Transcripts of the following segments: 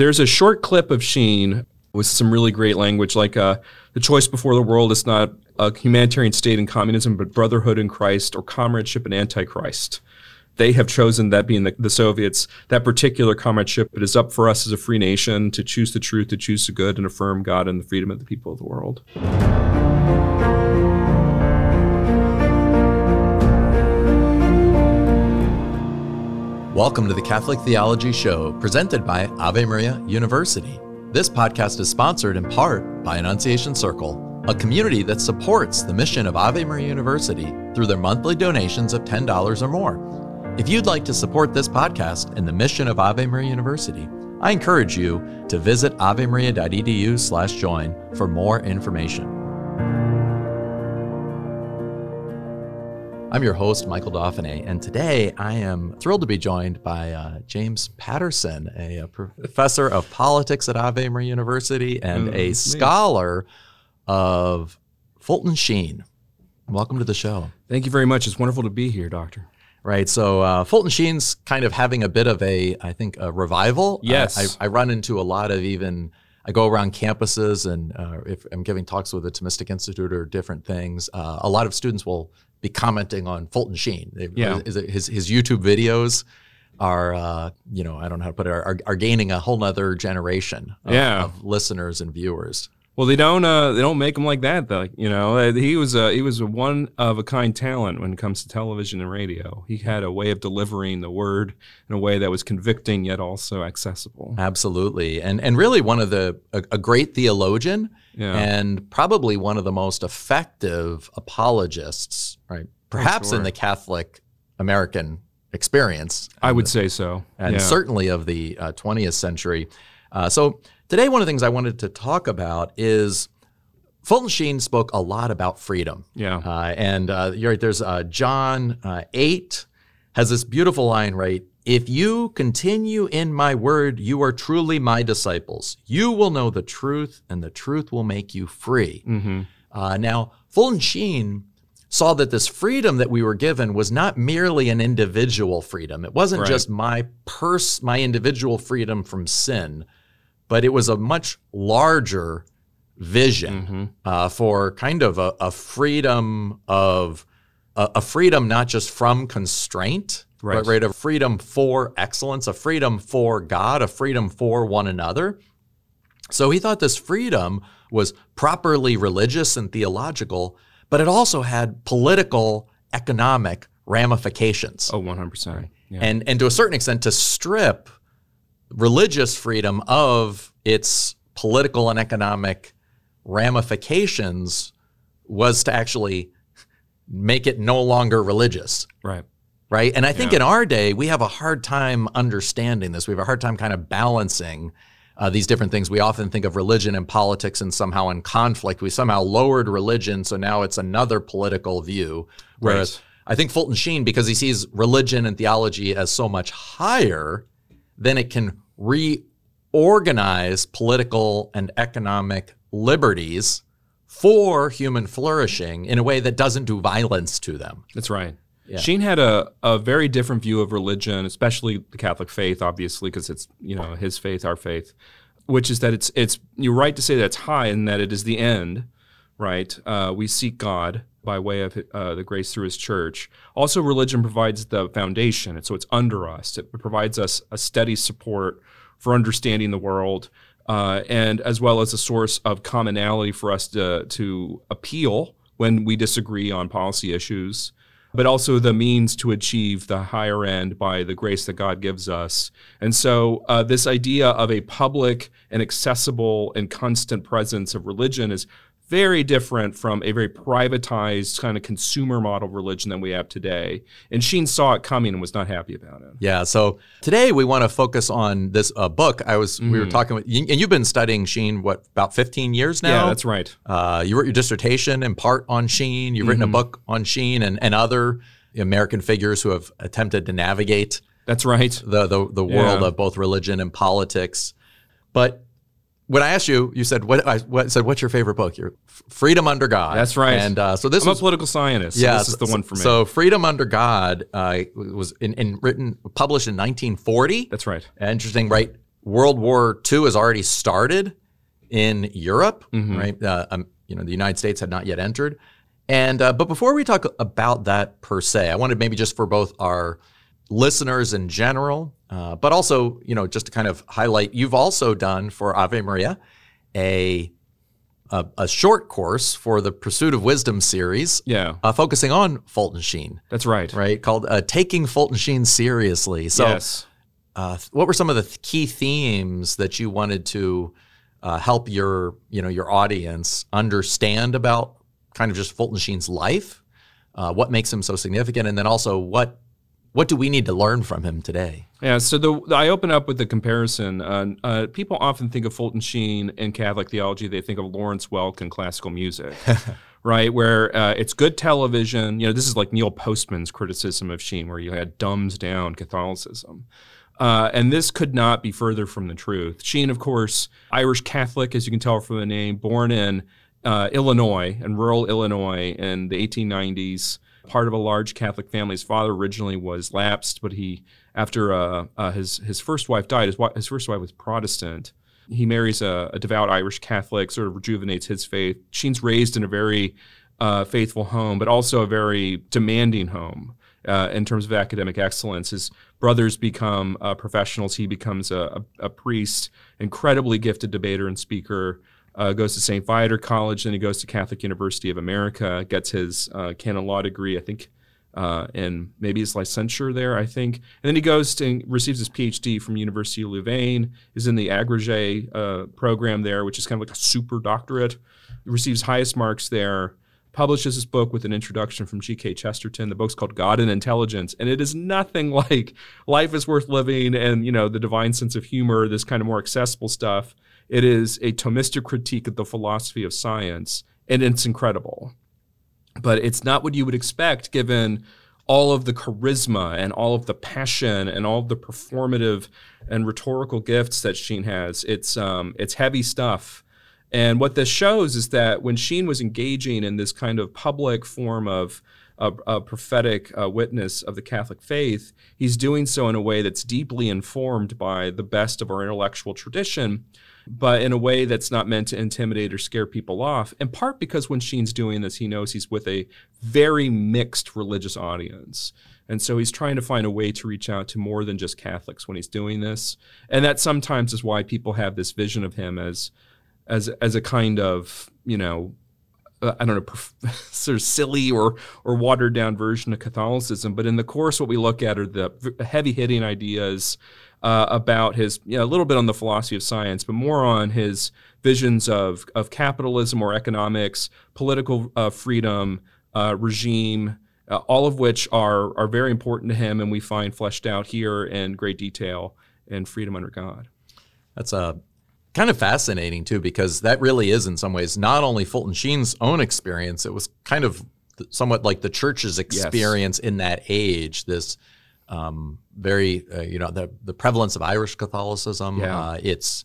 There's a short clip of Sheen with some really great language, like uh, the choice before the world is not a humanitarian state in communism, but brotherhood in Christ or comradeship in Antichrist. They have chosen that being the, the Soviets, that particular comradeship. It is up for us as a free nation to choose the truth, to choose the good, and affirm God and the freedom of the people of the world. Welcome to the Catholic Theology Show, presented by Ave Maria University. This podcast is sponsored in part by Annunciation Circle, a community that supports the mission of Ave Maria University through their monthly donations of $10 or more. If you'd like to support this podcast and the mission of Ave Maria University, I encourage you to visit avemaria.edu/join for more information. I'm your host, Michael Dauphinais, and today I am thrilled to be joined by uh, James Patterson, a, a, professor of politics at Ave Maria University and mm, a scholar of Fulton Sheen. Welcome to the show. Thank you very much. It's wonderful to be here, Doctor. Right. So uh, Fulton Sheen's kind of having a bit of a, I think, a revival. Yes. I, I run into a lot of even I go around campuses and uh, if I'm giving talks with the Thomistic Institute or different things, uh, a lot of students will be commenting on Fulton Sheen. Yeah. His, his YouTube videos are, uh, you know, I don't know how to put it, are, are gaining a whole nother generation of, yeah. of listeners and viewers. Well, they don't uh, they don't make him like that though. You know, uh, he was a, he was a one of a kind talent when it comes to television and radio. He had a way of delivering the word in a way that was convicting yet also accessible. Absolutely, and and really one of the a, a great theologian yeah. and probably one of the most effective apologists, right? Perhaps sure. in the Catholic American experience. I would say so, and yeah. certainly of the uh, 20th century. Uh, so Today, one of the things I wanted to talk about is Fulton Sheen spoke a lot about freedom. Yeah. Uh, and uh, you're right, there's uh, John uh, 8 has this beautiful line, right? If you continue in my word, you are truly my disciples. You will know the truth, and the truth will make you free. Mm-hmm. Uh, now, Fulton Sheen saw that this freedom that we were given was not merely an individual freedom. It wasn't Right. just my purse, my individual freedom from sin, but it was a much larger vision Mm-hmm. uh, for kind of a, a freedom of a, a freedom not just from constraint, Right. but right, a freedom for excellence, a freedom for God, a freedom for one another. So he thought this freedom was properly religious and theological, but it also had political, economic ramifications. Oh, 100%. Yeah. And and to a certain extent to strip religious freedom of its political and economic ramifications was to actually make it no longer religious right. right? And I think Yeah. in our day, we have a hard time understanding this. We have a hard time kind of balancing uh, these different things. We often think of religion and politics and somehow in conflict. We somehow lowered religion, so now it's another political view. Whereas Right. I think Fulton Sheen, because he sees religion and theology as so much higher, then it can reorganize political and economic liberties for human flourishing in a way that doesn't do violence to them. That's right. Yeah. Sheen had a, a very different view of religion, especially the Catholic faith, obviously, because it's you know his faith, our faith, which is that it's it's you're right to say that's high and that it is the end, right? Uh, we seek God by way of uh, the grace through His Church. Also, religion provides the foundation, and so it's under us. It provides us a steady support for understanding the world, uh, and as well as a source of commonality for us to to appeal when we disagree on policy issues but also the means to achieve the higher end by the grace that God gives us. And so, uh, this idea of a public and accessible and constant presence of religion is very different from a very privatized kind of consumer model religion that we have today. And Sheen saw it coming and was not happy about it. Yeah. So today we want to focus on this uh, book. I was we were talking with, and you've been studying Sheen what about 15 years now? Mm-hmm. Yeah, that's right. Uh, you wrote your dissertation in part on Sheen. You've written a Mm-hmm. book on Sheen and, and other American figures who have attempted to navigate That's right. the the, the world Yeah. of both religion and politics. But when I asked you, you said what I what, said. What's your favorite book? Your Freedom Under God. That's right. And uh, so this I'm was a political scientist. So yeah, this is the one for me. So Freedom Under God uh, was in, in written published in 1940. that's right. Interesting, right? World War II has already started in Europe, right? Uh, um, you know, the United States had not yet entered. And uh, but before we talk about that per se, I wanted maybe just for both our listeners in general, uh, but also you know just to kind of highlight, you've also done for Ave Maria a a, a short course for the Pursuit of Wisdom series, Yeah, uh, focusing on Fulton Sheen, that's right. right? Called uh, "Taking Fulton Sheen Seriously." So, yes. uh, what were some of the th- key themes that you wanted to uh, help your you know your audience understand about kind of just Fulton Sheen's life? Uh, what makes him so significant, and then also what what do we need to learn from him today? Yeah, so the, I open up with the comparison. Uh, uh, people often think of Fulton Sheen in Catholic theology. They think of Lawrence Welk and classical music, right? Where uh, it's good television. You know, this is like Neil Postman's criticism of Sheen, where you had dumbs down Catholicism. Uh, and this could not be further from the truth. Sheen, of course, Irish Catholic, as you can tell from the name, born in uh, Illinois, in rural Illinois in the 1890s, part of a large Catholic family. His father originally was lapsed, but he, after uh, uh, his his first wife died, his, his first wife was Protestant. He marries a, a devout Irish Catholic, sort of rejuvenates his faith. Sheen's raised in a very uh, faithful home, but also a very demanding home uh, in terms of academic excellence. His brothers become uh, professionals. He becomes a, a, a priest, incredibly gifted debater and speaker. Uh, goes to St. Viator College, then he goes to Catholic University of America, gets his uh, canon law degree, I think, uh, and maybe his licensure there, I think. And then he goes to receives his PhD from University of Louvain, is in the agrégé uh, program there, which is kind of like a super doctorate. Receives highest marks there. Publishes his book with an introduction from G.K. Chesterton. The book's called God and Intelligence, and it is nothing like Life is Worth Living and you know the divine sense of humor, this kind of more accessible stuff. It is a Thomistic critique of the philosophy of science, and it's incredible but it's not what you would expect given all of the charisma and all of the passion and all of the performative and rhetorical gifts that Sheen has. It's um, it's heavy stuff. And what this shows is that when Sheen was engaging in this kind of public form of a, a prophetic uh, witness of the Catholic faith, he's doing so in a way that's deeply informed by the best of our intellectual tradition, but in a way that's not meant to intimidate or scare people off. In part because when Sheen's doing this, he knows he's with a very mixed religious audience. And so he's trying to find a way to reach out to more than just Catholics when he's doing this. And that sometimes is why people have this vision of him as as as a kind of, you know, uh, I don't know, sort of silly or or watered down version of Catholicism. But in the course, what we look at are the heavy hitting ideas uh, about his, you know, a little bit on the philosophy of science, but more on his visions of of capitalism or economics, political uh, freedom, uh, regime. Uh, all of which are are very important to him, and we find fleshed out here in great detail in Freedom Under God. That's a kind of fascinating too, because that really is in some ways not only Fulton Sheen's own experience, it was kind of somewhat like the church's experience in that age. This um, very, uh, you know, the the prevalence of Irish Catholicism. Yeah. Uh, it's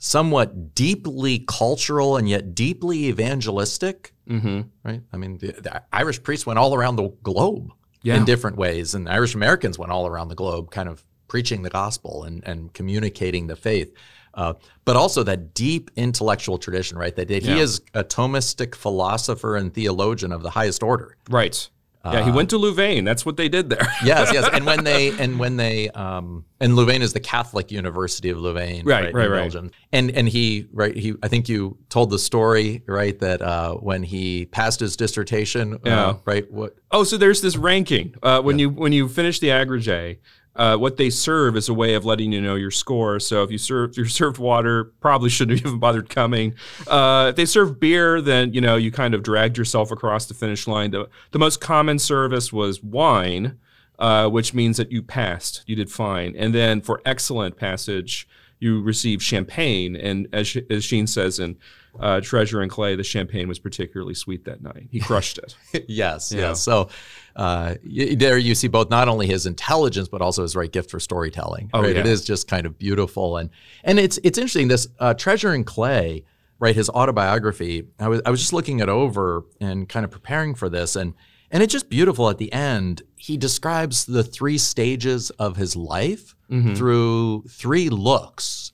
somewhat deeply cultural and yet deeply evangelistic. Mm-hmm. Right? I mean, the, the Irish priests went all around the globe Yeah. in different ways, and Irish Americans went all around the globe, kind of preaching the gospel and, and communicating the faith. Uh, but also that deep intellectual tradition, right? That, that he is a Thomistic philosopher and theologian of the highest order. Right. Yeah, he went to Louvain. That's what they did there. Yes, yes. And when they and when they um, and Louvain is the Catholic University of Louvain, Right, right, in right. Belgium. And and he right he I think you told the story right that uh, when he passed his dissertation, Yeah. uh, right? What Oh, so there's this ranking. Uh, when you when you finish the agrégé, uh, what they serve is a way of letting you know your score. So if you serve if you're served water, probably shouldn't have even bothered coming. Uh, if they serve beer, then you know you kind of dragged yourself across the finish line. The the most common service was wine, uh, which means that you passed, you did fine. And then for excellent passage, you received champagne. And as as Sheen says in uh, Treasure and Clay, the champagne was particularly sweet that night. He crushed it. yes, Yeah. yes. So uh, y- there you see both not only his intelligence but also his right gift for storytelling. Oh, right? Yeah. is just kind of beautiful and and it's it's interesting. This uh, Treasure in Clay, right? His autobiography. I was I was just looking it over and kind of preparing for this and. And it's just beautiful at the end. He describes the three stages of his life Mm-hmm. through three looks,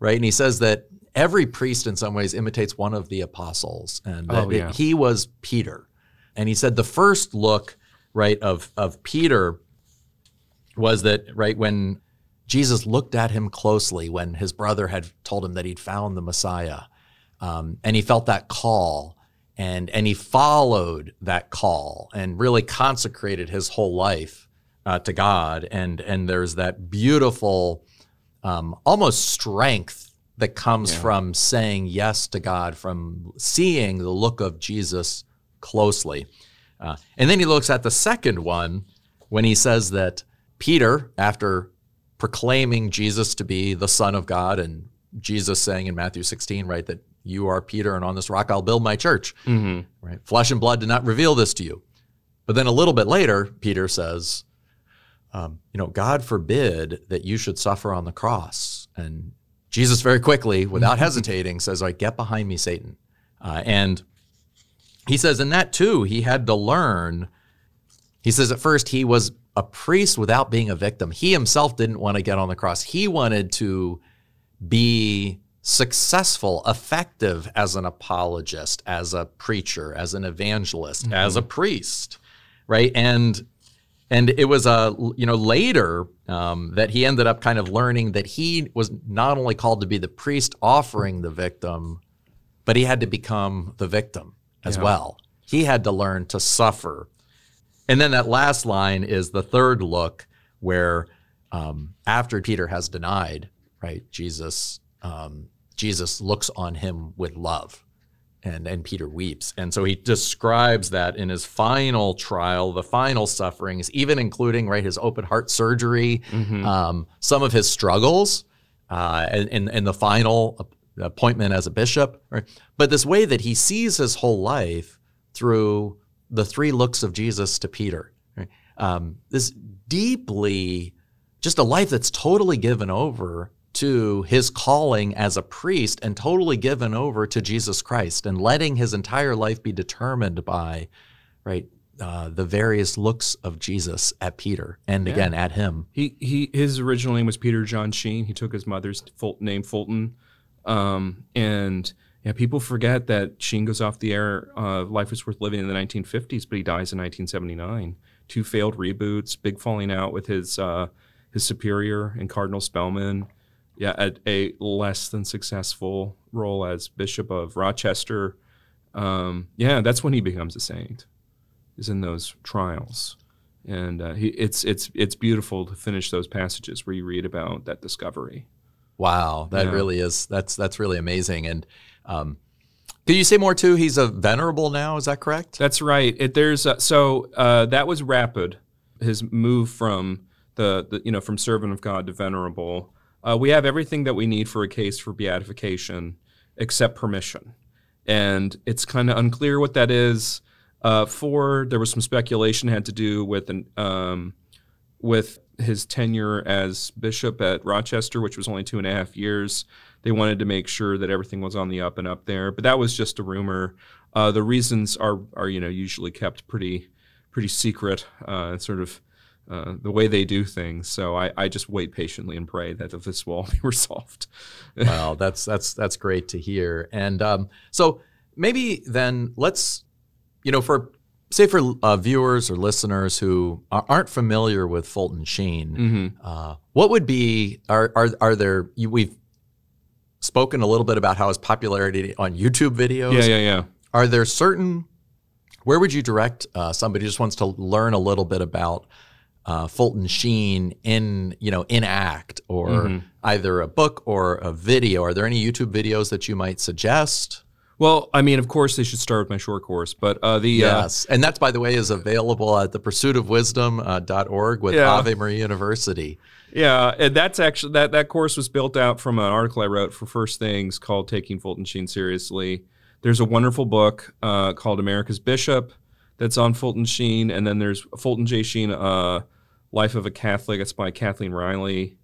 right? And he says that every priest, in some ways, imitates one of the apostles, and Oh, yeah. he was Peter. And he said the first look, right, of of Peter was that right when Jesus looked at him closely when his brother had told him that he'd found the Messiah, um, and he felt that call, and and he followed that call and really consecrated his whole life uh, to God, and and there's that beautiful, um, almost strength that comes Yeah. from saying yes to God, from seeing the look of Jesus closely, uh, and then he looks at the second one when he says that Peter, after proclaiming Jesus to be the Son of God, and Jesus saying in Matthew 16, right, that you are Peter, and on this rock I'll build my church. Mm-hmm. Right, flesh and blood did not reveal this to you. But then a little bit later, Peter says, um, you know, God forbid that you should suffer on the cross. And Jesus very quickly, without hesitating, says, "All right, get behind me, Satan." Uh, and he says, in that too, he had to learn. He says at first he was a priest without being a victim. He himself didn't want to get on the cross. He wanted to be successful, effective as an apologist, as a preacher, as an evangelist, as a priest, right? And and it was a you know later um, that he ended up kind of learning that he was not only called to be the priest offering the victim, but he had to become the victim as Yeah. well. He had to learn to suffer. And then that last line is the third look, where um, after Peter has denied, right, Jesus, um, Jesus looks on him with love, and and Peter weeps, and so he describes that in his final trial, the final sufferings, even including right his open heart surgery, um, some of his struggles, uh, and in, in the final appointment as a bishop, right? but this way that he sees his whole life through the three looks of Jesus to Peter. right? Um, this deeply, just a life that's totally given over to his calling as a priest and totally given over to Jesus Christ and letting his entire life be determined by, right, uh, the various looks of Jesus at Peter and Yeah. again at him. He he his original name was Peter John Sheen. He took his mother's Ful- name Fulton, um, and yeah, people forget that Sheen goes off the air. Uh, Life is worth living in the 1950s, but he dies in 1979. Two failed reboots, big falling out with his uh, his superior and Cardinal Spellman. Yeah, at a less than successful role as Bishop of Rochester. Um, yeah, that's when he becomes a saint. Is in those trials and uh, he, it's it's it's beautiful to finish those passages where you read about that discovery. Wow, that Yeah. really is that's that's really amazing. And um, could you say more too? He's a venerable now. Is that correct? That's right. It, there's uh, so uh, that was rapid. His move from the, the you know from servant of God to venerable. Uh, we have everything that we need for a case for beatification, except permission, and it's kind of unclear what that is. Uh, for there was some speculation had to do with an um, with his tenure as bishop at Rochester, which was only two and a half years. They wanted to make sure that everything was on the up and up there, but that was just a rumor. Uh, the reasons are are you know usually kept pretty pretty secret, uh, sort of uh, the way they do things. So I, I just wait patiently and pray that this will all be resolved. well, that's that's that's great to hear. And um, so maybe then let's, you know, for say for uh, viewers or listeners who aren't familiar with Fulton Sheen, hmm uh, what would be are are are there? You, we've spoken a little bit about how his popularity on YouTube videos. Yeah, yeah, yeah. Are there certain where would you direct uh, somebody who just wants to learn a little bit about uh, Fulton Sheen in you know in act or Mhm. either a book or a video? Are there any YouTube videos that you might suggest? Well, I mean, of course, they should start with my short course, but uh, the uh, Yes, and that's by the way is available at thepursuitofwisdom.org with Yeah. Ave Maria University. Yeah, and that's actually that that course was built out from an article I wrote for First Things called "Taking Fulton Sheen Seriously." There's a wonderful book uh, called "America's Bishop" that's on Fulton Sheen, and then there's Fulton J. Sheen, uh, "Life of a Catholic." It's by Kathleen Riley.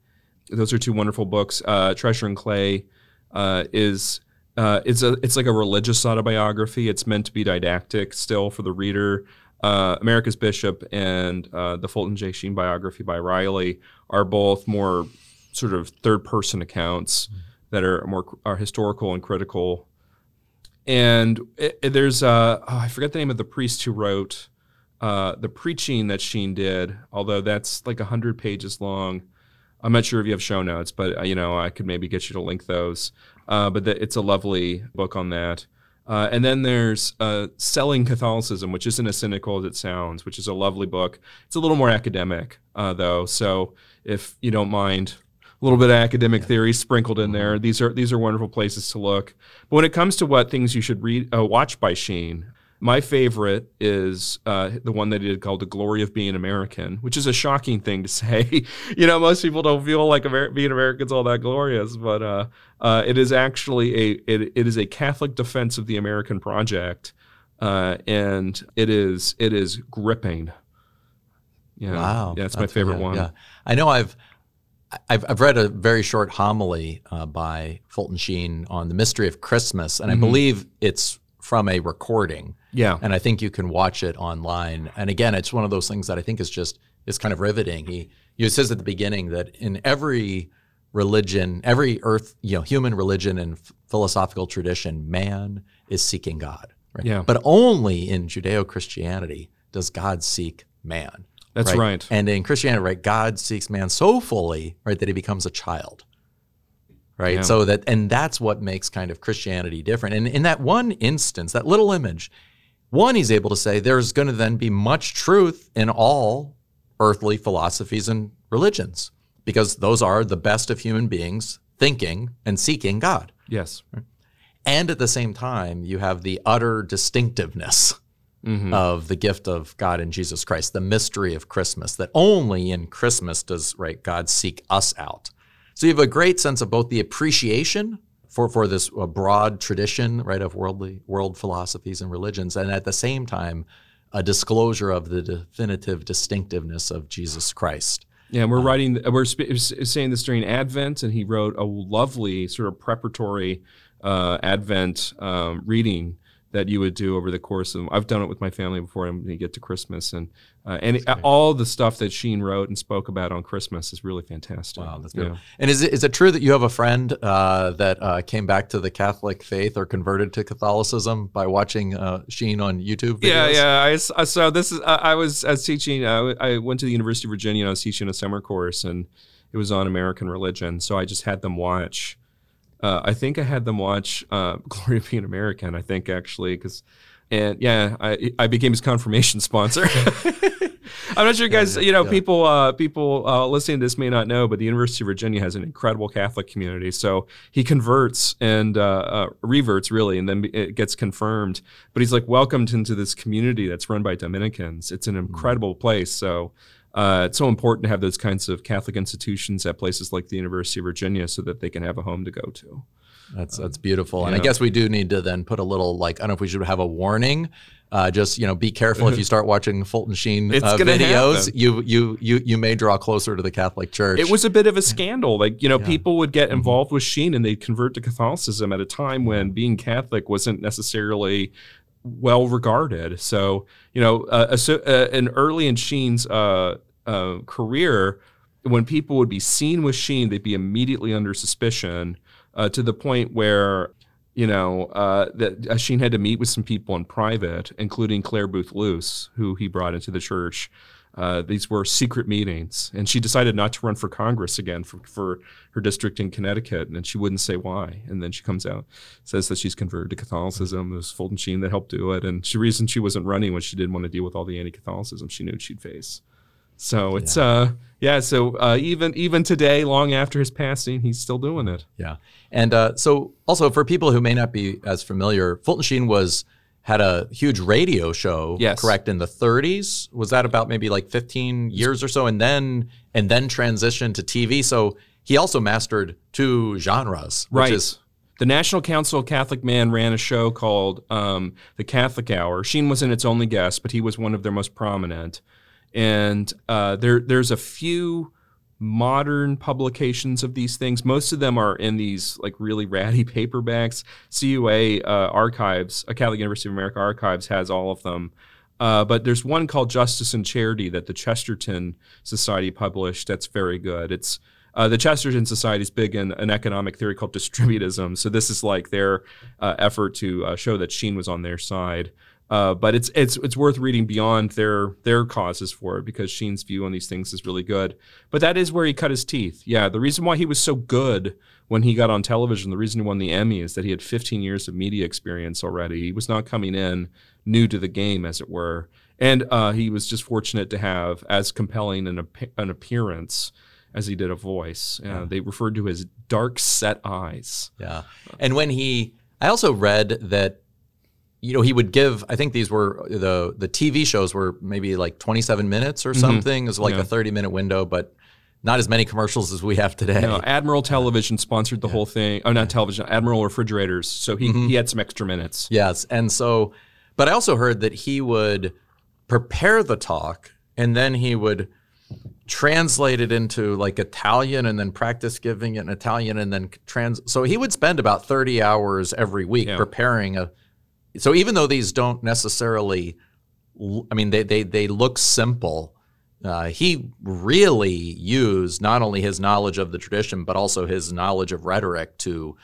Those are two wonderful books. Uh, "Treasure and Clay" uh, is uh, it's a it's like a religious autobiography. It's meant to be didactic still for the reader. uh, America's Bishop and uh, the Fulton J. Sheen biography by Riley are both more sort of third person accounts that are more are historical and critical. And it, it- there's uh, oh, I forget the name of the priest who wrote uh, the preaching that Sheen did, although that's like hundred pages long. I'm not sure if you have show notes, but you know I could maybe get you to link those. Uh, but the, it's a lovely book on that. Uh, and then there's uh, Selling Catholicism, which isn't as cynical as it sounds, which is a lovely book. It's a little more academic, uh, though. So if you don't mind a little bit of academic theory sprinkled in there, these are these are wonderful places to look. But when it comes to what things you should read, uh, watch by Sheen, my favorite is uh, the one that he did called "The Glory of Being American," which is a shocking thing to say. you know, most people don't feel like Amer- being American's all that glorious, but uh, uh, it is actually a it, it is a Catholic defense of the American project, uh, and it is it is gripping. Yeah, Wow, yeah, it's my favorite yeah, one. Yeah, I know. I've I've, I've read a very short homily uh, by Fulton Sheen on the mystery of Christmas, and I believe it's from a recording. Yeah. and I think you can watch it online. And again, it's one of those things that I think is just is kind of riveting. He he says at the beginning that in every religion, every earth, you know, human religion and f- philosophical tradition, man is seeking God. Right? Yeah. But only in Judeo-Christianity does God seek man. That's right. And in Christianity, right, God seeks man so fully, right, that he becomes a child. Right. Yeah. So that and that's what makes kind of Christianity different. And in that one instance, that little image, one, he's able to say there's going to then be much truth in all earthly philosophies and religions, because those are the best of human beings thinking and seeking God. Yes. And at the same time, you have the utter distinctiveness Mm-hmm. of the gift of God in Jesus Christ, the mystery of Christmas, that only in Christmas does right God seek us out. So you have a great sense of both the appreciation for, for this uh, broad tradition, right, of worldly world philosophies and religions, and at the same time, a disclosure of the definitive distinctiveness of Jesus Christ. Yeah, and we're writing. We're sp- saying this during Advent, and he wrote a lovely sort of preparatory uh, Advent um, reading that you would do over the course of. I've done it with my family before, and we get to Christmas, and uh, and it- all the stuff that Sheen wrote and spoke about on Christmas is really fantastic. Wow, that's Yeah. good. And is it, is it true that you have a friend uh, that uh, came back to the Catholic faith or converted to Catholicism by watching uh, Sheen on YouTube? Videos? Yeah, yeah. I uh, so this is I I was I was teaching. Uh, I went to the University of Virginia. and I was teaching a summer course, and it was on American religion. So I just had them watch. Uh, I think I had them watch uh, "Glory of Being American." I think actually because, and yeah, I I became his confirmation sponsor. I'm not sure, you guys. You know, people uh, people uh, listening to this may not know, but the University of Virginia has an incredible Catholic community. So he converts and uh, uh, reverts really, and then it gets confirmed. But he's like welcomed into this community that's run by Dominicans. It's an incredible place. So. Uh, it's so important to have those kinds of Catholic institutions at places like the University of Virginia so that they can have a home to go to. That's that's beautiful. And I guess we do need to then put a little like I don't know if we should have a warning. Uh, just you know, be careful if you start watching Fulton Sheen uh, videos. happen. You you you you may draw closer to the Catholic Church. It was a bit of a scandal. Like, you know, people would get involved with Sheen and they'd convert to Catholicism at a time when being Catholic wasn't necessarily well regarded. So, you know, uh, so, uh, and early in Sheen's uh, uh, career, when people would be seen with Sheen, they'd be immediately under suspicion uh, to the point where, you know, uh, that uh, Sheen had to meet with some people in private, including Clare Boothe Luce, who he brought into the church. Uh, these were secret meetings, and she decided not to run for Congress again for, for her district in Connecticut, and she wouldn't say why. And then she comes out, says that she's converted to Catholicism. It was Fulton Sheen that helped do it, and the reason she wasn't running was she didn't want to deal with all the anti-Catholicism she knew she'd face. So it's uh yeah. So uh, even even today, long after his passing, he's still doing it. Yeah, and uh, so also for people who may not be as familiar, Fulton Sheen was had a huge radio show. Yes. correct in the 30s. Was that about maybe like 15 years or so, and then and then transitioned to TV. So he also mastered two genres, which Right. is the National Council of Catholic Men ran a show called um, the Catholic Hour. Sheen wasn't its only guest, but he was one of their most prominent. And uh, there, there's a few modern publications of these things. Most of them are in these like really ratty paperbacks. CUA uh, Archives, uh, Catholic University of America Archives, has all of them. Uh, but there's one called Justice and Charity that the Chesterton Society published. That's very good. It's uh, the Chesterton Society is big in an economic theory called distributism. So this is like their uh, effort to uh, show that Sheen was on their side. Uh, but it's it's it's worth reading beyond their their causes for it because Sheen's view on these things is really good. But that is where he cut his teeth. Yeah, the reason why he was so good when he got on television, the reason he won the Emmy is that he had 15 years of media experience already. He was not coming in new to the game, as it were, and uh, he was just fortunate to have as compelling an, an appearance as he did a voice. Uh, yeah. They referred to his dark set eyes. Yeah, and when he, I also read that you know, he would give. I think these were the the TV shows were maybe like 27 minutes or mm-hmm. something. Mm-hmm. It was like yeah. a 30 minute window, but not as many commercials as we have today. No, Admiral Television sponsored the yeah. whole thing. Oh, not television, Admiral Refrigerators. So he mm-hmm. he had some extra minutes. Yes, and so, but I also heard that he would prepare the talk and then he would translate it into like Italian and then practice giving it in Italian and then trans. So he would spend about 30 hours every week yeah. preparing a so even though these don't necessarily, I mean, they they they look simple. Uh, he really used not only his knowledge of the tradition, but also his knowledge of rhetoric to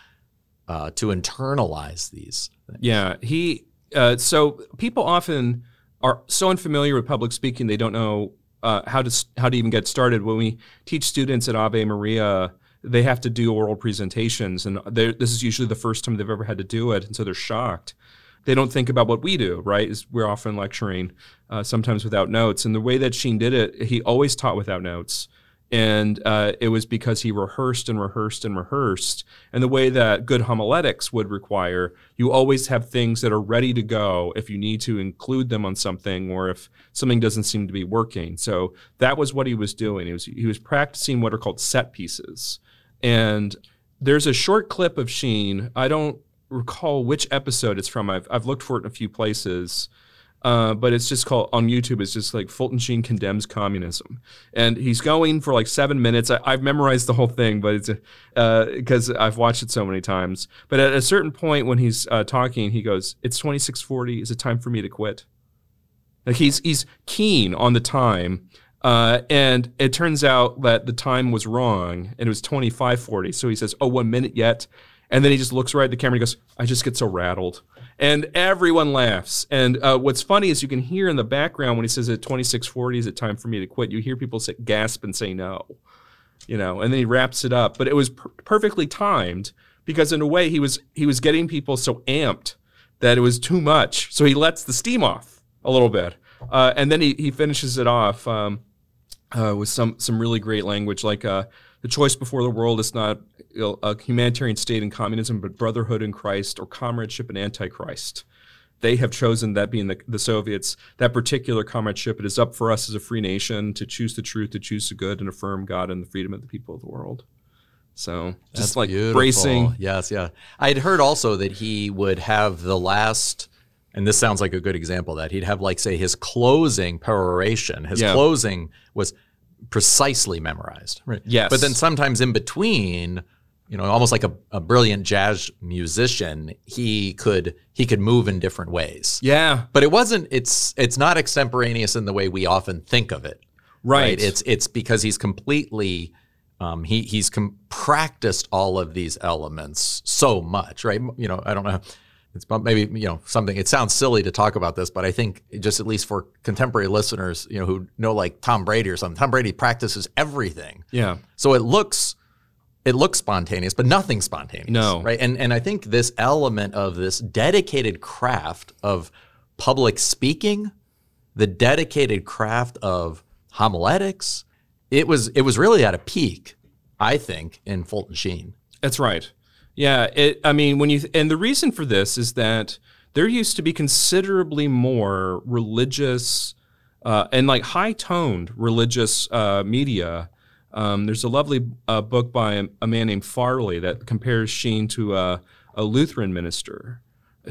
uh, to internalize these. Things. Yeah, he. Uh, so people often are so unfamiliar with public speaking they don't know uh, how to how to even get started. When we teach students at Ave Maria, they have to do oral presentations, and this is usually the first time they've ever had to do it, and so they're shocked they don't think about what we do, right? Is we're often lecturing, uh, sometimes without notes. And the way that Sheen did it, he always taught without notes. And uh, it was because he rehearsed and rehearsed and rehearsed. And the way that good homiletics would require, you always have things that are ready to go if you need to include them on something or if something doesn't seem to be working. So that was what he was doing. He was, he was practicing what are called set pieces. And there's a short clip of Sheen. I don't recall which episode it's from. I've, I've looked for it in a few places. Uh, but it's just called on YouTube. It's just like Fulton Sheen condemns communism, and he's going for like seven minutes. I, have memorized the whole thing, but it's because uh, I've watched it so many times. But at a certain point, when he's uh, talking, he goes, "It's twenty six forty. Is it time for me to quit?" Like he's he's keen on the time, uh, and it turns out that the time was wrong, and it was twenty five forty. So he says, "Oh, one minute yet." And then he just looks right at the camera and goes, I just get so rattled. And everyone laughs. And uh, what's funny is you can hear in the background when he says at 2640 is it time for me to quit, you hear people say, gasp and say no. You know, and then he wraps it up. But it was per- perfectly timed because in a way he was he was getting people so amped that it was too much. So he lets the steam off a little bit. Uh, and then he, he finishes it off um, uh, with some some really great language like uh, the choice before the world is not a humanitarian state in communism, but brotherhood in Christ or comradeship in Antichrist. They have chosen that being the, the Soviets, that particular comradeship. It is up for us as a free nation to choose the truth, to choose the good, and affirm God and the freedom of the people of the world. So just That's like beautiful. bracing. Yes, yeah. I'd heard also that he would have the last, and this sounds like a good example that he'd have like say his closing peroration. His yeah. closing was precisely memorized. Right. Yes. But then sometimes in between, you know, almost like a, a brilliant jazz musician, he could he could move in different ways. Yeah. But it wasn't it's it's not extemporaneous in the way we often think of it. Right. right? It's it's because he's completely um, he he's com- practiced all of these elements so much, right? You know, I don't know it's maybe you know something. It sounds silly to talk about this, but I think just at least for contemporary listeners, you know, who know like Tom Brady or something, Tom Brady practices everything. Yeah. So it looks it looks spontaneous, but nothing spontaneous. No. Right. And and I think this element of this dedicated craft of public speaking, the dedicated craft of homiletics, it was it was really at a peak, I think, in Fulton Sheen. That's right. Yeah, it, I mean, when you and the reason for this is that there used to be considerably more religious uh, and like high toned religious uh, media. Um, there's a lovely uh, book by a, a, man named Farley that compares Sheen to a, a Lutheran minister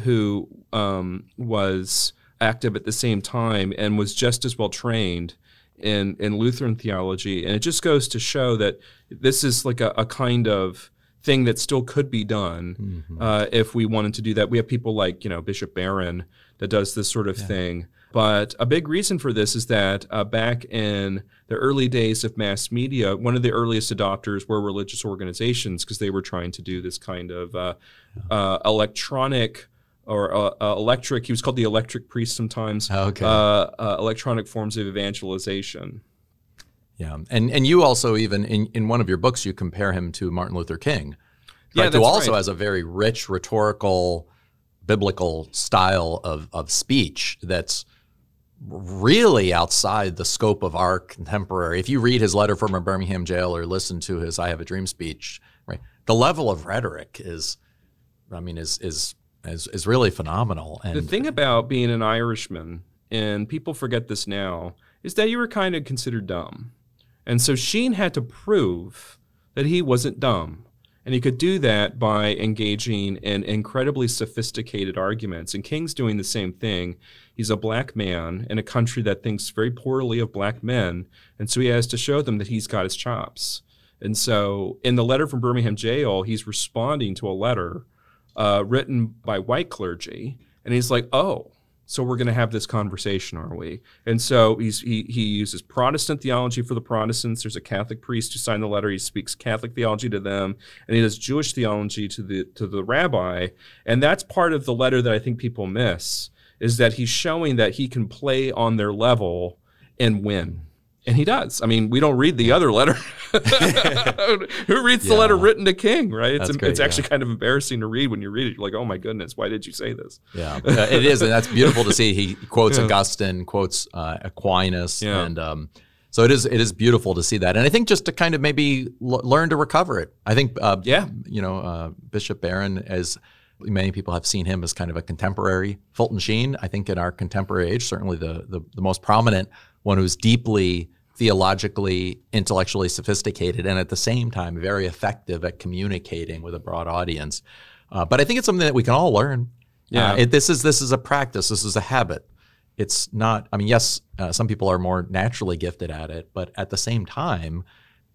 who um, was active at the same time and was just as well trained in, in Lutheran theology. And it just goes to show that this is like a, a kind of thing that still could be done Mm-hmm. uh, if we wanted to do that. We have people like you know Bishop Barron that does this sort of thing. But a big reason for this is that uh, back in the early days of mass media, one of the earliest adopters were religious organizations because they were trying to do this kind of uh, uh, electronic or uh, uh, electric. He was called the electric priest sometimes. Okay. Uh, uh, electronic forms of evangelization. Yeah, and and you also even in, in one of your books you compare him to Martin Luther King, Yeah, who also right. has a very rich rhetorical, biblical style of of speech that's really outside the scope of our contemporary. If you read his letter from a Birmingham jail or listen to his "I Have a Dream" speech, right, the level of rhetoric is, I mean, is is is, is really phenomenal. And The thing about being an Irishman, and people forget this now, is that you were kind of considered dumb. And so Sheen had to prove that he wasn't dumb. And he could do that by engaging in incredibly sophisticated arguments. And King's doing the same thing. He's a black man in a country that thinks very poorly of black men. And so he has to show them that he's got his chops. And so in the letter from Birmingham jail, he's responding to a letter uh, written by white clergy. And he's like, oh, so we're going to have this conversation, are we? And so he, he uses Protestant theology for the Protestants. There's a Catholic priest who signed the letter. He speaks Catholic theology to them, and he does Jewish theology to the to the rabbi. And that's part of the letter that I think people miss is that he's showing that he can play on their level and win. And he does. I mean, we don't read the other letter. Who reads the letter written to King, right? It's, great, it's actually kind of embarrassing to read when you read it. You're like, oh my goodness, why did you say this? Yeah, it is, and that's beautiful to see. He quotes Yeah. Augustine, quotes uh, Aquinas, Yeah. and um, so it is. It is beautiful to see that, and I think just to kind of maybe l- learn to recover it. I think, uh, Yeah. you know, uh, Bishop Barron, as many people have seen him as kind of a contemporary Fulton Sheen. I think in our contemporary age, certainly the the, the most prominent one who's deeply theologically, intellectually sophisticated, and at the same time very effective at communicating with a broad audience. Uh, but I think it's something that we can all learn. Yeah. Uh, it, this is this is a practice. This is a habit. It's not. I mean, yes, uh, some people are more naturally gifted at it, but at the same time,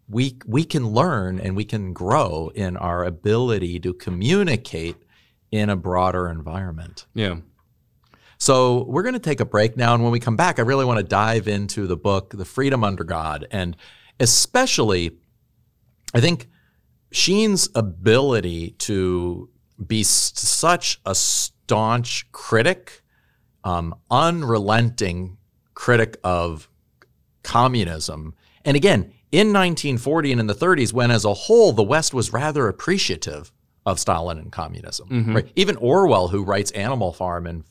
we we can learn and we can grow in our ability to communicate in a broader environment. Yeah. So we're going to take a break now, and when we come back, I really want to dive into the book, The Freedom Under God, and especially, I think Sheen's ability to be such a staunch critic, um, unrelenting critic of communism, and again in 1940 and in the 30s, when as a whole the West was rather appreciative of Stalin and communism. Right? Even Orwell, who writes Animal Farm in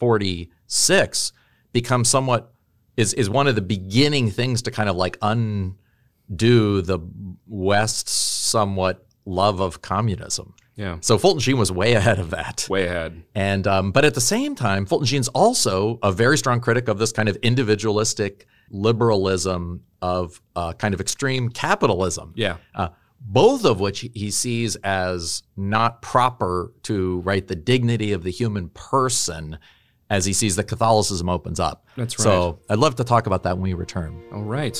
46, becomes somewhat is is one of the beginning things to kind of like undo the West's somewhat love of communism. Yeah. So Fulton Sheen was way ahead of that. Way ahead. And um, but at the same time, Fulton Sheen's also a very strong critic of this kind of individualistic liberalism of uh, kind of extreme capitalism. Yeah. Uh, both of which he sees as not proper to right the dignity of the human person as he sees that Catholicism opens up. That's right. So I'd love to talk about that when we return. All right.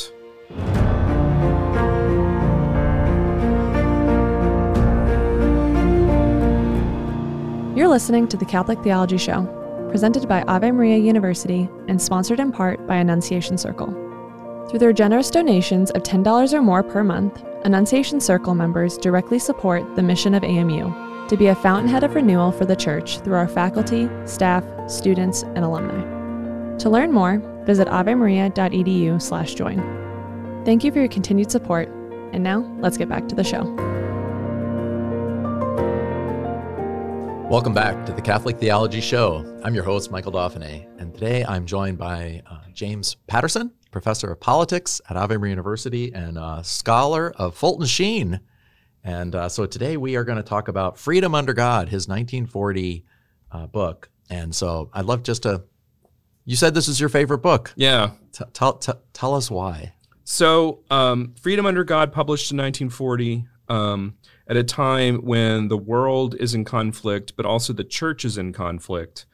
You're listening to the Catholic Theology Show, presented by Ave Maria University and sponsored in part by Annunciation Circle. Through their generous donations of $10 or more per month, Annunciation Circle members directly support the mission of AMU to be a fountainhead of renewal for the Church through our faculty, staff, students, and alumni. To learn more, visit avemaria.edu/join. Thank you for your continued support, and now let's get back to the show. Welcome back to the Catholic Theology Show. I'm your host, Michael Dauphinais, and today I'm joined by uh, James Patterson, professor of politics at Ave Maria University and a scholar of Fulton Sheen. And uh, so today we are going to talk about Freedom Under God, his 1940 uh, book. And so I'd love just to, you said this is your favorite book. Yeah. T- tell, t- tell us why. So, um, Freedom Under God, published in 1940, um, at a time when the world is in conflict, but also the church is in conflict.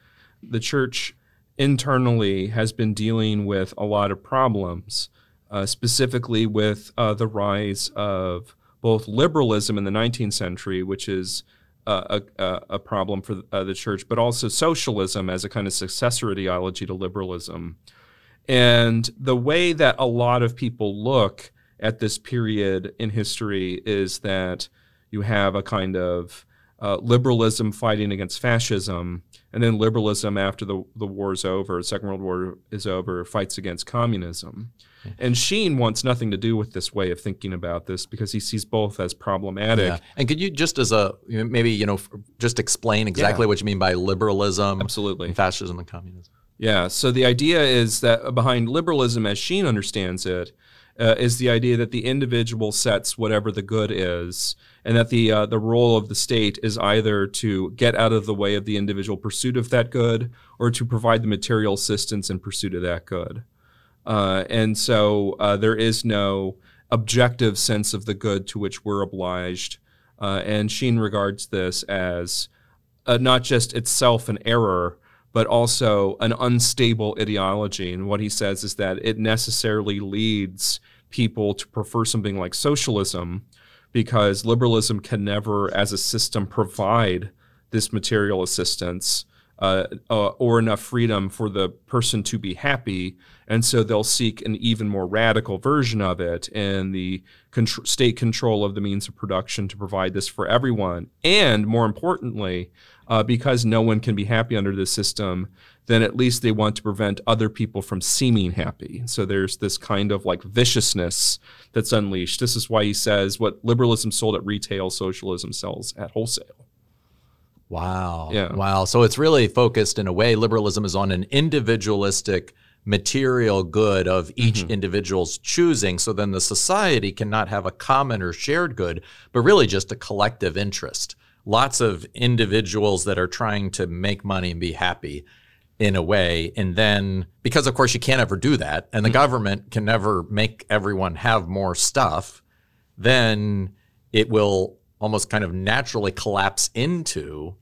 The church internally has been dealing with a lot of problems, uh, specifically with uh, the rise of both liberalism in the 19th century, which is uh, a, a, problem for uh, the church, but also socialism as a kind of successor ideology to liberalism. And the way that a lot of people look at this period in history is that you have a kind of uh, liberalism fighting against fascism, and then liberalism after the, the is over, Second World War is over, fights against communism. And Sheen wants nothing to do with this way of thinking about this because he sees both as problematic. Yeah. And could you just as a maybe you know just explain exactly yeah. what you mean by liberalism, absolutely, and fascism and communism? Yeah. So the idea is that behind liberalism, as Sheen understands it, uh, is the idea that the individual sets whatever the good is, and that the uh, the role of the state is either to get out of the way of the individual pursuit of that good, or to provide the material assistance in pursuit of that good. Uh, and so uh, there is no objective sense of the good to which we're obliged. Uh, and Sheen regards this as uh, not just itself an error, but also an unstable ideology. And what he says is that it necessarily leads people to prefer something like socialism because liberalism can never, as a system, provide this material assistance uh, uh, or enough freedom for the person to be happy. And so they'll seek an even more radical version of it and the contr- state control of the means of production to provide this for everyone. And more importantly, uh, because no one can be happy under this system, then at least they want to prevent other people from seeming happy. So there's this kind of like viciousness that's unleashed. This is why he says what liberalism sold at retail, socialism sells at wholesale. Wow. Yeah. Wow. So it's really focused in a way, liberalism is on an individualistic material good of each mm-hmm. individual's choosing. So then the society cannot have a common or shared good, but really just a collective interest. Lots of individuals that are trying to make money and be happy in a way. And then, because of course you can't ever do that, and the mm-hmm. government can never make everyone have more stuff, then it will almost kind of naturally collapse into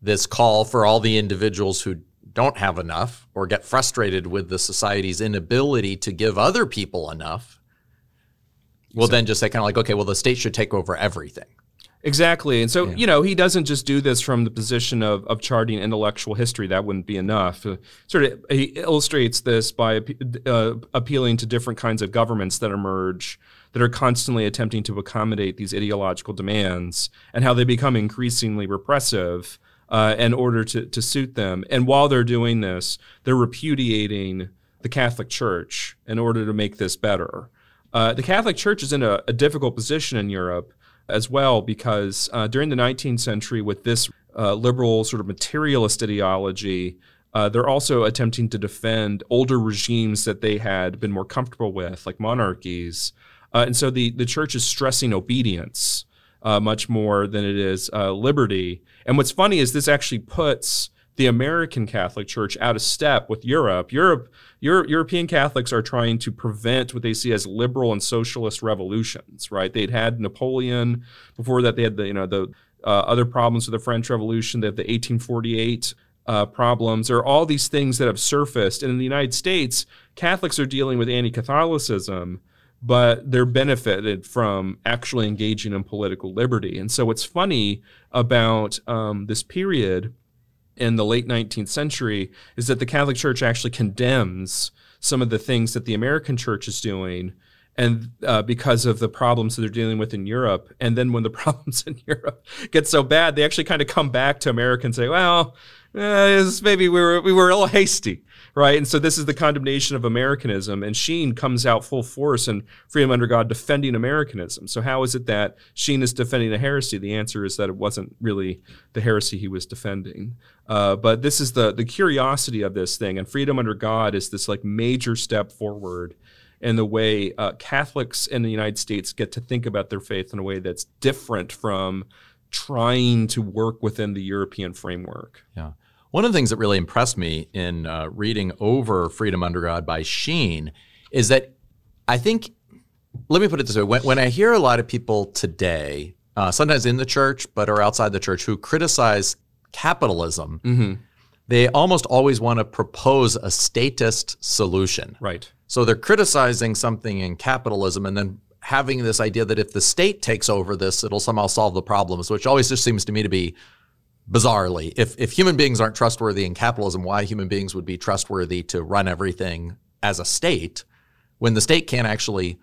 this call for all the individuals who don't have enough or get frustrated with the society's inability to give other people enough Well, so, then just say kind of like okay well the state should take over everything Exactly. And so, yeah. you know, he doesn't just do this from the position of, of charting intellectual history. That wouldn't be enough. Uh, sort of, he illustrates this by uh, appealing to different kinds of governments that emerge that are constantly attempting to accommodate these ideological demands and how they become increasingly repressive uh, in order to, to suit them. And while they're doing this, they're repudiating the Catholic Church in order to make this better. Uh, the Catholic Church is in a, a difficult position in Europe as well because uh, during the 19th century, with this uh, liberal sort of materialist ideology, uh, they're also attempting to defend older regimes that they had been more comfortable with, like monarchies. Uh, and so the, the church is stressing obedience uh, much more than it is uh, liberty. And what's funny is this actually puts the American Catholic Church out of step with Europe. Europe, Euro- European Catholics are trying to prevent what they see as liberal and socialist revolutions. Right? They'd had Napoleon before that. They had the you know the uh, other problems with the French Revolution. They have the 1848 uh, problems. There are all these things that have surfaced, and in the United States, Catholics are dealing with anti-Catholicism but they're benefited from actually engaging in political liberty. And so, what's funny about um, this period in the late 19th century is that the Catholic Church actually condemns some of the things that the American church is doing and uh, because of the problems that they're dealing with in Europe. And then when the problems in Europe get so bad, they actually kind of come back to America and say, well, uh, maybe we were, we were a little hasty right? And so this is the condemnation of Americanism. And Sheen comes out full force in Freedom Under God defending Americanism. So how is it that Sheen is defending a heresy? The answer is that it wasn't really the heresy he was defending. Uh, but this is the the curiosity of this thing. And Freedom Under God is this like major step forward in the way uh, Catholics in the United States get to think about their faith in a way that's different from trying to work within the European framework. Yeah. One of the things that really impressed me in uh, reading over Freedom Under God by Sheen is that I think, let me put it this way when, when I hear a lot of people today, uh, sometimes in the church, but are outside the church, who criticize capitalism, mm-hmm. they almost always want to propose a statist solution. Right. So they're criticizing something in capitalism and then having this idea that if the state takes over this, it'll somehow solve the problems, which always just seems to me to be bizarrely. If if human beings aren't trustworthy in capitalism, why human beings would be trustworthy to run everything as a state when the state can't actually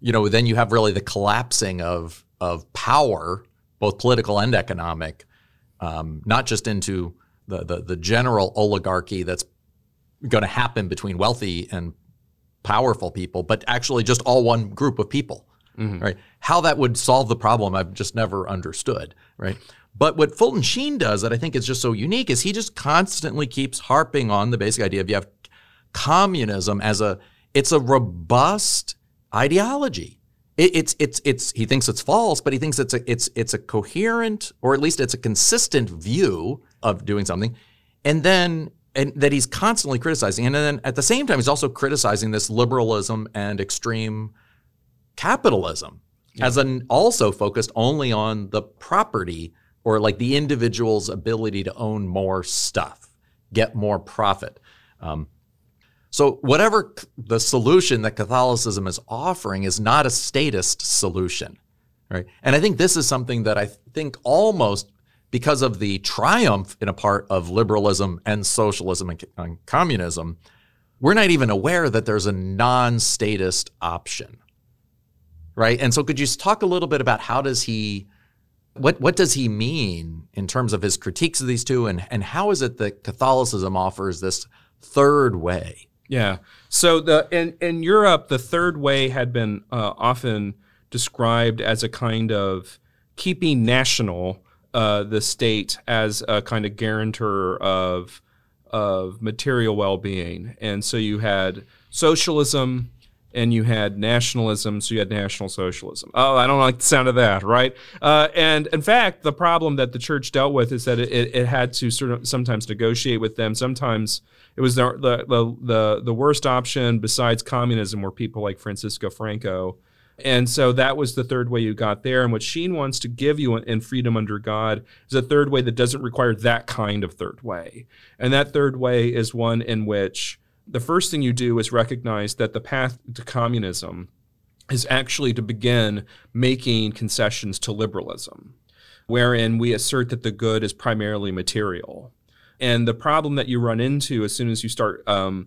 you know, then you have really the collapsing of of power, both political and economic, um, not just into the, the the general oligarchy that's going to happen between wealthy and powerful people, but actually just all one group of people. Mm-hmm. Right? How that would solve the problem, I've just never understood. Right? But what Fulton Sheen does that I think is just so unique is he just constantly keeps harping on the basic idea of you have communism as a it's a robust ideology. It, it's it's it's he thinks it's false, but he thinks it's a it's it's a coherent or at least it's a consistent view of doing something, and then and that he's constantly criticizing, and then at the same time he's also criticizing this liberalism and extreme capitalism yeah. as an also focused only on the property or like the individual's ability to own more stuff, get more profit. Um, so, whatever the solution that Catholicism is offering is not a statist solution, right? And I think this is something that I think almost because of the triumph in a part of liberalism and socialism and, and communism, we're not even aware that there's a non statist option, right? And so, could you talk a little bit about how does he? What, what does he mean in terms of his critiques of these two, and, and how is it that Catholicism offers this third way? Yeah. So the in in Europe, the third way had been uh, often described as a kind of keeping national uh, the state as a kind of guarantor of of material well-being, and so you had socialism and you had nationalism, so you had national socialism. Oh, I don't like the sound of that, right? Uh, and in fact, the problem that the church dealt with is that it, it, had to sort of sometimes negotiate with them. Sometimes it was the, the, the, the worst option besides communism were people like Francisco Franco. And so that was the third way you got there. And what Sheen wants to give you in Freedom Under God is a third way that doesn't require that kind of third way. And that third way is one in which the first thing you do is recognize that the path to communism is actually to begin making concessions to liberalism, wherein we assert that the good is primarily material. And the problem that you run into as soon as you start um,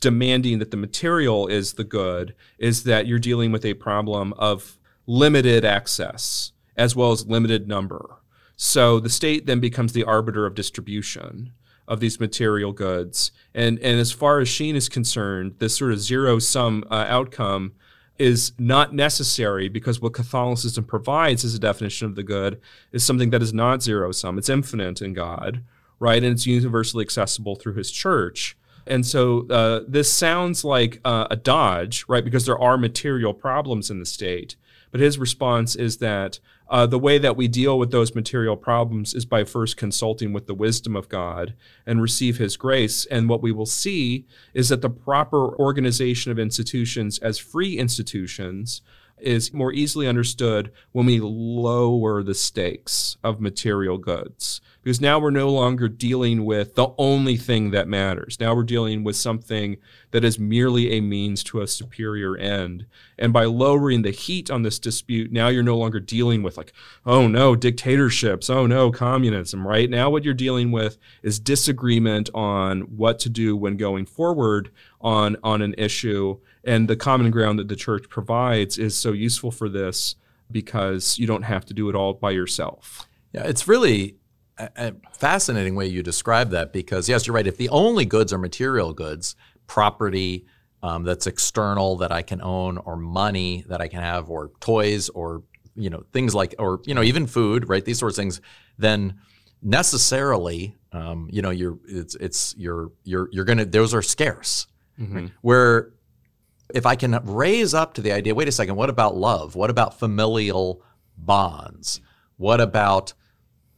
demanding that the material is the good is that you're dealing with a problem of limited access as well as limited number. So the state then becomes the arbiter of distribution of these material goods. And, and as far as Sheen is concerned, this sort of zero sum uh, outcome is not necessary because what Catholicism provides as a definition of the good is something that is not zero sum. It's infinite in God, right? And it's universally accessible through his church. And so uh, this sounds like uh, a dodge, right? Because there are material problems in the state. But his response is that uh, the way that we deal with those material problems is by first consulting with the wisdom of God and receive His grace. And what we will see is that the proper organization of institutions as free institutions is more easily understood when we lower the stakes of material goods. Because now we're no longer dealing with the only thing that matters. Now we're dealing with something that is merely a means to a superior end. And by lowering the heat on this dispute, now you're no longer dealing with, like, oh no, dictatorships, oh no, communism, right? Now what you're dealing with is disagreement on what to do when going forward on, on an issue and the common ground that the church provides is so useful for this because you don't have to do it all by yourself. Yeah, it's really a, fascinating way you describe that because, yes, you're right. If the only goods are material goods, property um, that's external that I can own, or money that I can have, or toys, or you know things like, or you know even food, right? These sorts of things, then necessarily, um, you know, you're it's it's you're you're you're gonna those are scarce. Mm-hmm. Right? Where if I can raise up to the idea, wait a second, what about love? What about familial bonds? What about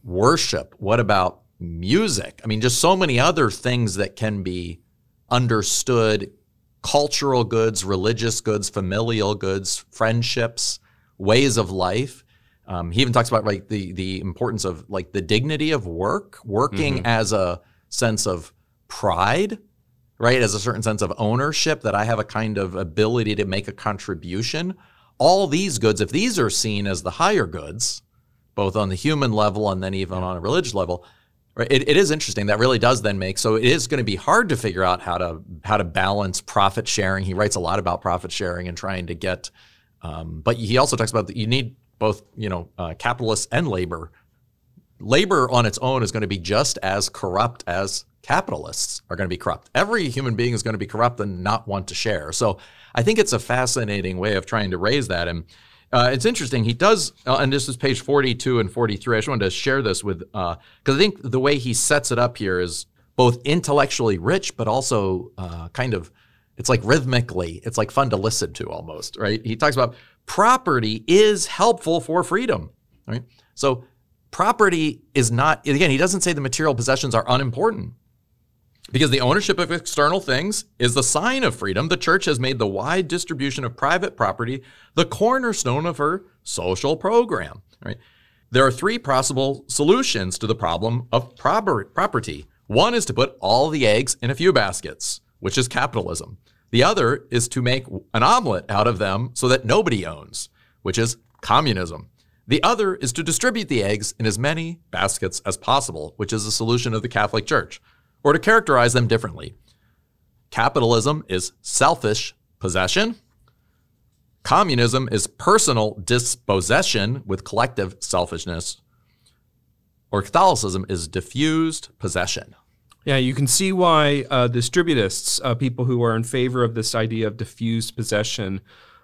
worship? What about music? I mean, just so many other things that can be understood cultural goods, religious goods, familial goods, friendships, ways of life. Um, he even talks about like the the importance of like the dignity of work, working mm-hmm. as a sense of pride right? As a certain sense of ownership that I have a kind of ability to make a contribution. all these goods, if these are seen as the higher goods, both on the human level and then even on a religious level, right, it, it is interesting. That really does then make so it is going to be hard to figure out how to how to balance profit sharing. He writes a lot about profit sharing and trying to get, um, but he also talks about that you need both you know uh, capitalists and labor. Labor on its own is going to be just as corrupt as capitalists are going to be corrupt. Every human being is going to be corrupt and not want to share. So I think it's a fascinating way of trying to raise that. And uh, it's interesting. He does, uh, and this is page 42 and 43. I just wanted to share this with, because uh, I think the way he sets it up here is both intellectually rich, but also uh, kind of, it's like rhythmically, it's like fun to listen to almost, right? He talks about property is helpful for freedom, right? So property is not, again, he doesn't say the material possessions are unimportant. Because the ownership of external things is the sign of freedom, the church has made the wide distribution of private property the cornerstone of her social program. Right? There are three possible solutions to the problem of property. One is to put all the eggs in a few baskets, which is capitalism. The other is to make an omelet out of them so that nobody owns, which is communism. The other is to distribute the eggs in as many baskets as possible, which is the solution of the Catholic Church or to characterize them differently. Capitalism is selfish possession. Communism is personal dispossession with collective selfishness. Or Catholicism is diffused possession. Yeah, you can see why uh, distributists, uh, people who are in favor of this idea of diffused possession,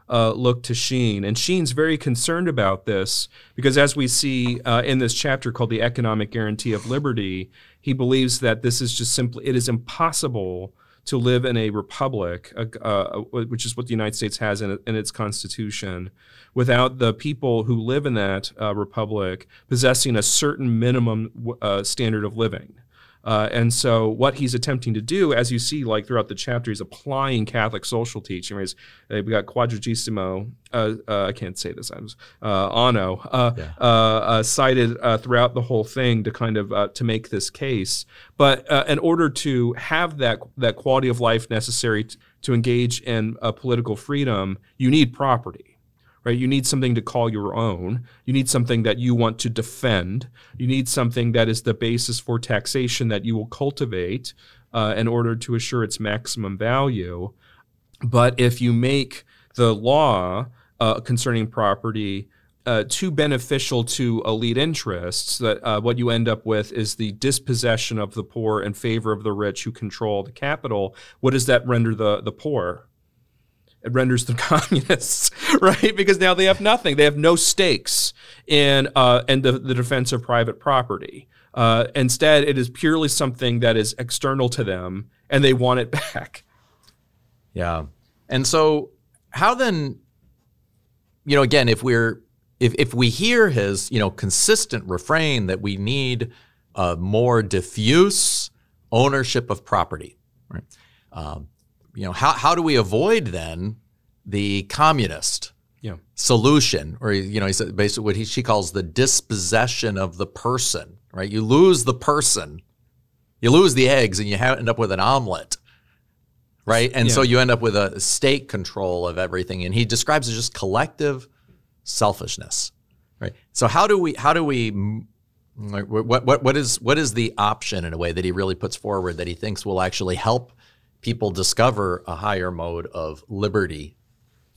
uh, look to Sheen. And Sheen's very concerned about this because, as we see uh, in this chapter called The Economic Guarantee of Liberty, he believes that this is just simply, it is impossible to live in a republic, uh, which is what the United States has in, in, its constitution, without the people who live in that uh, republic possessing a certain minimum uh, standard of living. Uh, and so, what he's attempting to do, as you see, like throughout the chapter, he's applying Catholic social teaching. Right? Uh, we got Quadragesimo, uh, uh, I can't say this, I was uh, Anno, uh, yeah. cited throughout the whole thing to kind of to make this case. But in order to have that that quality of life necessary t- to engage in political freedom, you need property right? You need something to call your own. You need something that you want to defend. You need something that is the basis for taxation that you will cultivate uh, in order to assure its maximum value. But if you make the law uh, concerning property uh, too beneficial to elite interests, that uh, what you end up with is the dispossession of the poor in favor of the rich who control the capital. What does that render the, the poor? It renders them communists, right? Because now they have nothing. They have no stakes in uh, in the, the defense of private property. Uh, instead, it is purely something that is external to them, and they want it back. Yeah, and so how then? You know, again, if we're if if we hear his you know consistent refrain that we need a more diffuse ownership of property, right? Um, you know, how, how do we avoid then the communist yeah. solution, or you know, he said basically what he, she calls the dispossession of the person. Right, you lose the person, you lose the eggs, and you end up with an omelet. Right, and yeah. so you end up with a state control of everything, and he describes it as just collective selfishness. Right. So how do we how do we what what what is what is the option in a way that he really puts forward that he thinks will actually help people discover a higher mode of liberty.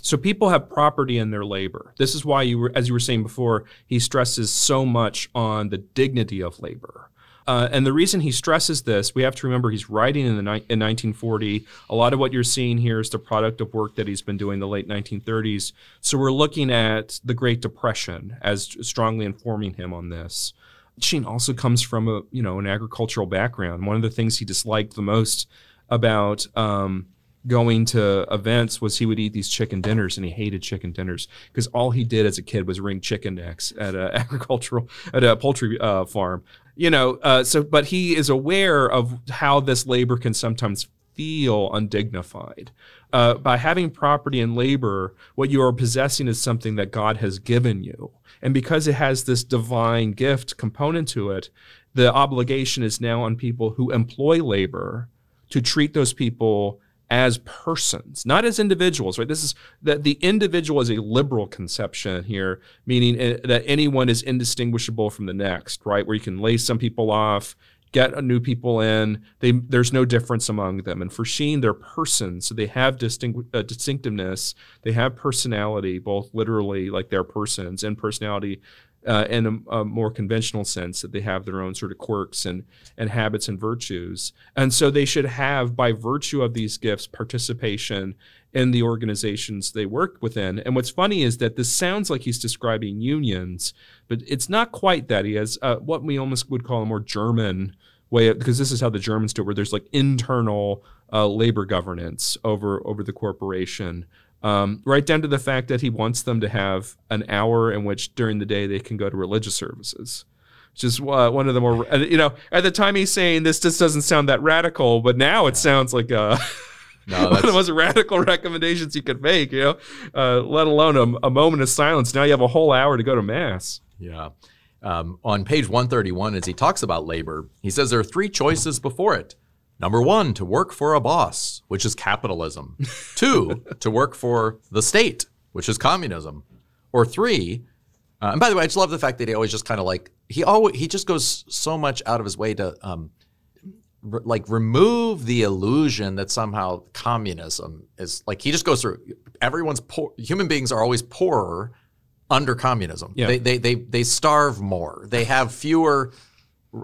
So people have property in their labor. This is why you were, as you were saying before, he stresses so much on the dignity of labor. Uh, and the reason he stresses this, we have to remember he's writing in, the ni- in 1940. A lot of what you're seeing here is the product of work that he's been doing in the late 1930s. So we're looking at the Great Depression as strongly informing him on this. Sheen also comes from a you know an agricultural background. One of the things he disliked the most about um, going to events was he would eat these chicken dinners and he hated chicken dinners because all he did as a kid was wring chicken necks at an agricultural at a poultry uh, farm you know uh, so but he is aware of how this labor can sometimes feel undignified. Uh, by having property and labor what you are possessing is something that god has given you and because it has this divine gift component to it the obligation is now on people who employ labor to treat those people as persons, not as individuals, right? This is that the individual is a liberal conception here, meaning uh, that anyone is indistinguishable from the next, right? Where you can lay some people off, get a new people in. They, there's no difference among them. And for Sheen, they're persons, so they have distinct, uh, distinctiveness. They have personality, both literally like they're persons and personality uh, in a, a, more conventional sense that they have their own sort of quirks and, and habits and virtues. And so they should have, by virtue of these gifts, participation in the organizations they work within. And what's funny is that this sounds like he's describing unions, but it's not quite that. He has uh, what we almost would call a more German way, of, because this is how the Germans do it, where there's like internal uh, labor governance over over the corporation. Um, right down to the fact that he wants them to have an hour in which during the day they can go to religious services. Which is uh, one of the more, you know, at the time he's saying this just doesn't sound that radical, but now it sounds like a. No, one of the most radical recommendations you could make, you know, uh, let alone a, a, moment of silence. Now you have a whole hour to go to mass. Yeah. Um, on page 131, as he talks about labor, he says there are three choices before it Number one, to work for a boss, which is capitalism. Two, to work for the state, which is communism. Or three, uh, and by the way, I just love the fact that he always just kind of like he always he just goes so much out of his way to um, re- like remove the illusion that somehow communism is like he just goes through everyone's poor. Human beings are always poorer under communism. Yeah. They, they they they starve more. They have fewer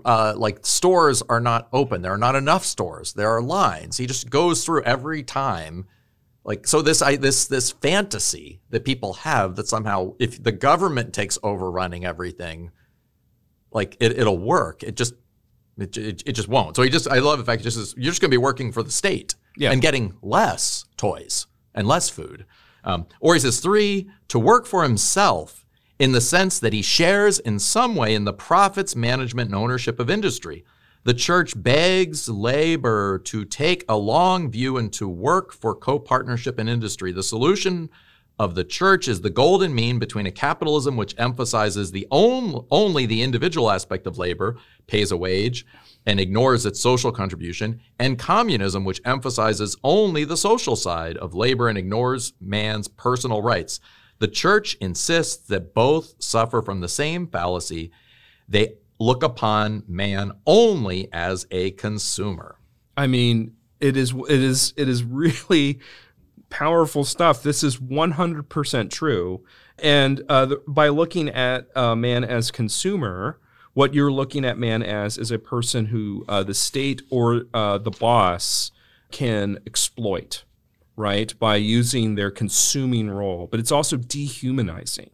uh, like stores are not open. There are not enough stores. There are lines. He just goes through every time. Like so, this I, this this fantasy that people have that somehow if the government takes over running everything, like it, it'll work. It just it, it, it just won't. So he just I love the fact just is, you're just going to be working for the state yeah. and getting less toys and less food. Um, or he says three to work for himself in the sense that he shares in some way in the profits, management, and ownership of industry. The church begs labor to take a long view and to work for co partnership in industry. The solution of the church is the golden mean between a capitalism which emphasizes the on, only the individual aspect of labor, pays a wage, and ignores its social contribution, and communism which emphasizes only the social side of labor and ignores man's personal rights. The church insists that both suffer from the same fallacy. They look upon man only as a consumer. I mean, it is it is it is really powerful stuff. This is 100% true. And uh, the, by looking at uh, man as consumer, what you're looking at man as is a person who uh, the state or uh, the boss can exploit right, by using their consuming role, but it's also dehumanizing,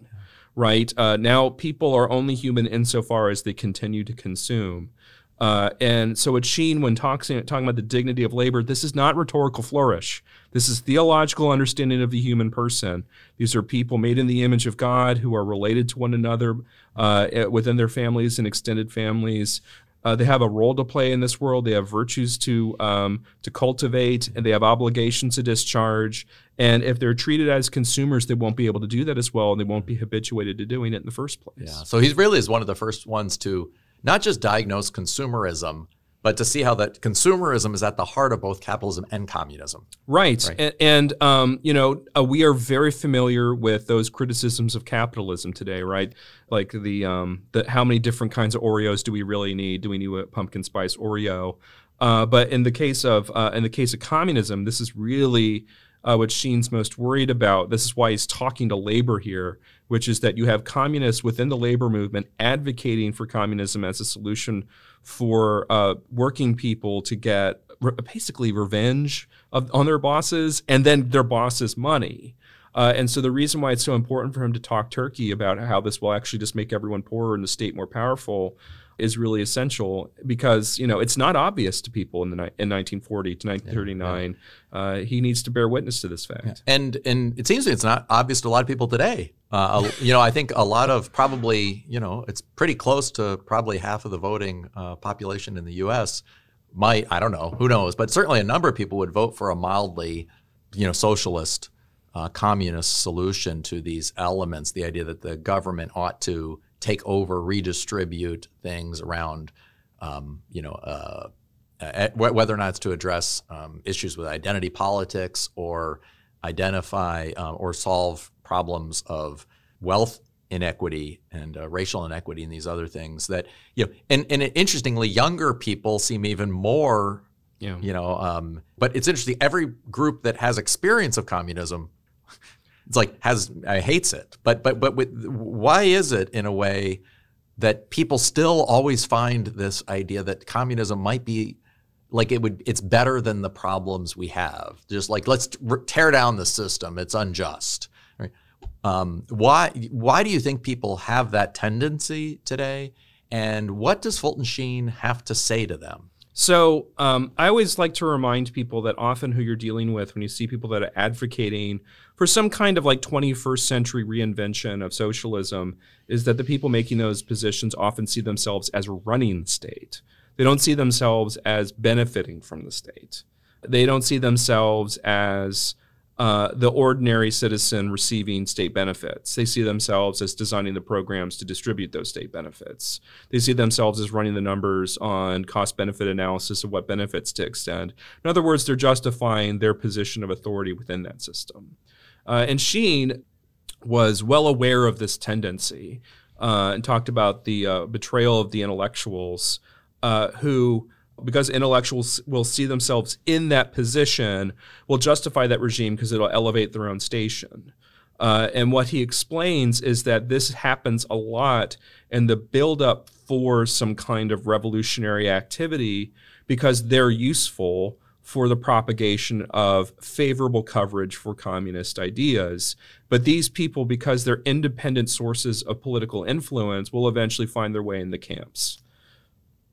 right? Uh, now people are only human insofar as they continue to consume. Uh, and so at Sheen, when talking, talking about the dignity of labor, this is not rhetorical flourish. This is theological understanding of the human person. These are people made in the image of God who are related to one another uh, within their families and extended families, uh, they have a role to play in this world. They have virtues to um, to cultivate, and they have obligations to discharge. And if they're treated as consumers, they won't be able to do that as well, and they won't be habituated to doing it in the first place. Yeah. So he really is one of the first ones to not just diagnose consumerism, but to see how that consumerism is at the heart of both capitalism and communism. Right. right. And, and um, you know, uh, we are very familiar with those criticisms of capitalism today, right? Like the, um, the how many different kinds of Oreos do we really need? Do we need a pumpkin spice Oreo? Uh, but in the case of uh, in the case of communism, this is really uh, what Sheen's most worried about. This is why he's talking to labor here, which is that you have communists within the labor movement advocating for communism as a solution for uh, working people to get re- basically revenge of, on their bosses and then their bosses' money. Uh, and so the reason why it's so important for him to talk turkey about how this will actually just make everyone poorer and the state more powerful is really essential because you know it's not obvious to people in the in 1940 to 1939. Yeah, yeah. Uh, he needs to bear witness to this fact. Yeah. And and it seems it's not obvious to a lot of people today. Uh, you know, I think a lot of probably you know it's pretty close to probably half of the voting uh, population in the U.S. might I don't know who knows, but certainly a number of people would vote for a mildly you know socialist. Uh, communist solution to these elements, the idea that the government ought to take over, redistribute things around, um, you know, uh, uh, whether or not it's to address um, issues with identity politics or identify uh, or solve problems of wealth inequity and uh, racial inequity and these other things that you know and, and interestingly younger people seem even more yeah. you know um, but it's interesting every group that has experience of communism it's like has uh, hates it. But but but with, why is it in a way that people still always find this idea that communism might be like it would it's better than the problems we have? Just like let's tear down the system. It's unjust um, why why do you think people have that tendency today? And what does fulton sheen have to say to them so um, I always like to remind people that often who you're dealing with when you see people that are advocating for some kind of like 21st century reinvention of socialism is that the people making those positions often see themselves as running the state. They don't see themselves as benefiting from the state. They don't see themselves as uh, the ordinary citizen receiving state benefits. They see themselves as designing the programs to distribute those state benefits. They see themselves as running the numbers on cost benefit analysis of what benefits to extend. In other words, they're justifying their position of authority within that system. Uh, and Sheen was well aware of this tendency uh, and talked about the uh, betrayal of the intellectuals uh, who, because intellectuals will see themselves in that position, will justify that regime because it'll elevate their own station. Uh, and what he explains is that this happens a lot in the buildup for some kind of revolutionary activity because they're useful for the propagation of favorable coverage for communist ideas. But these people, because they're independent sources of political influence, will eventually find their way in the camps.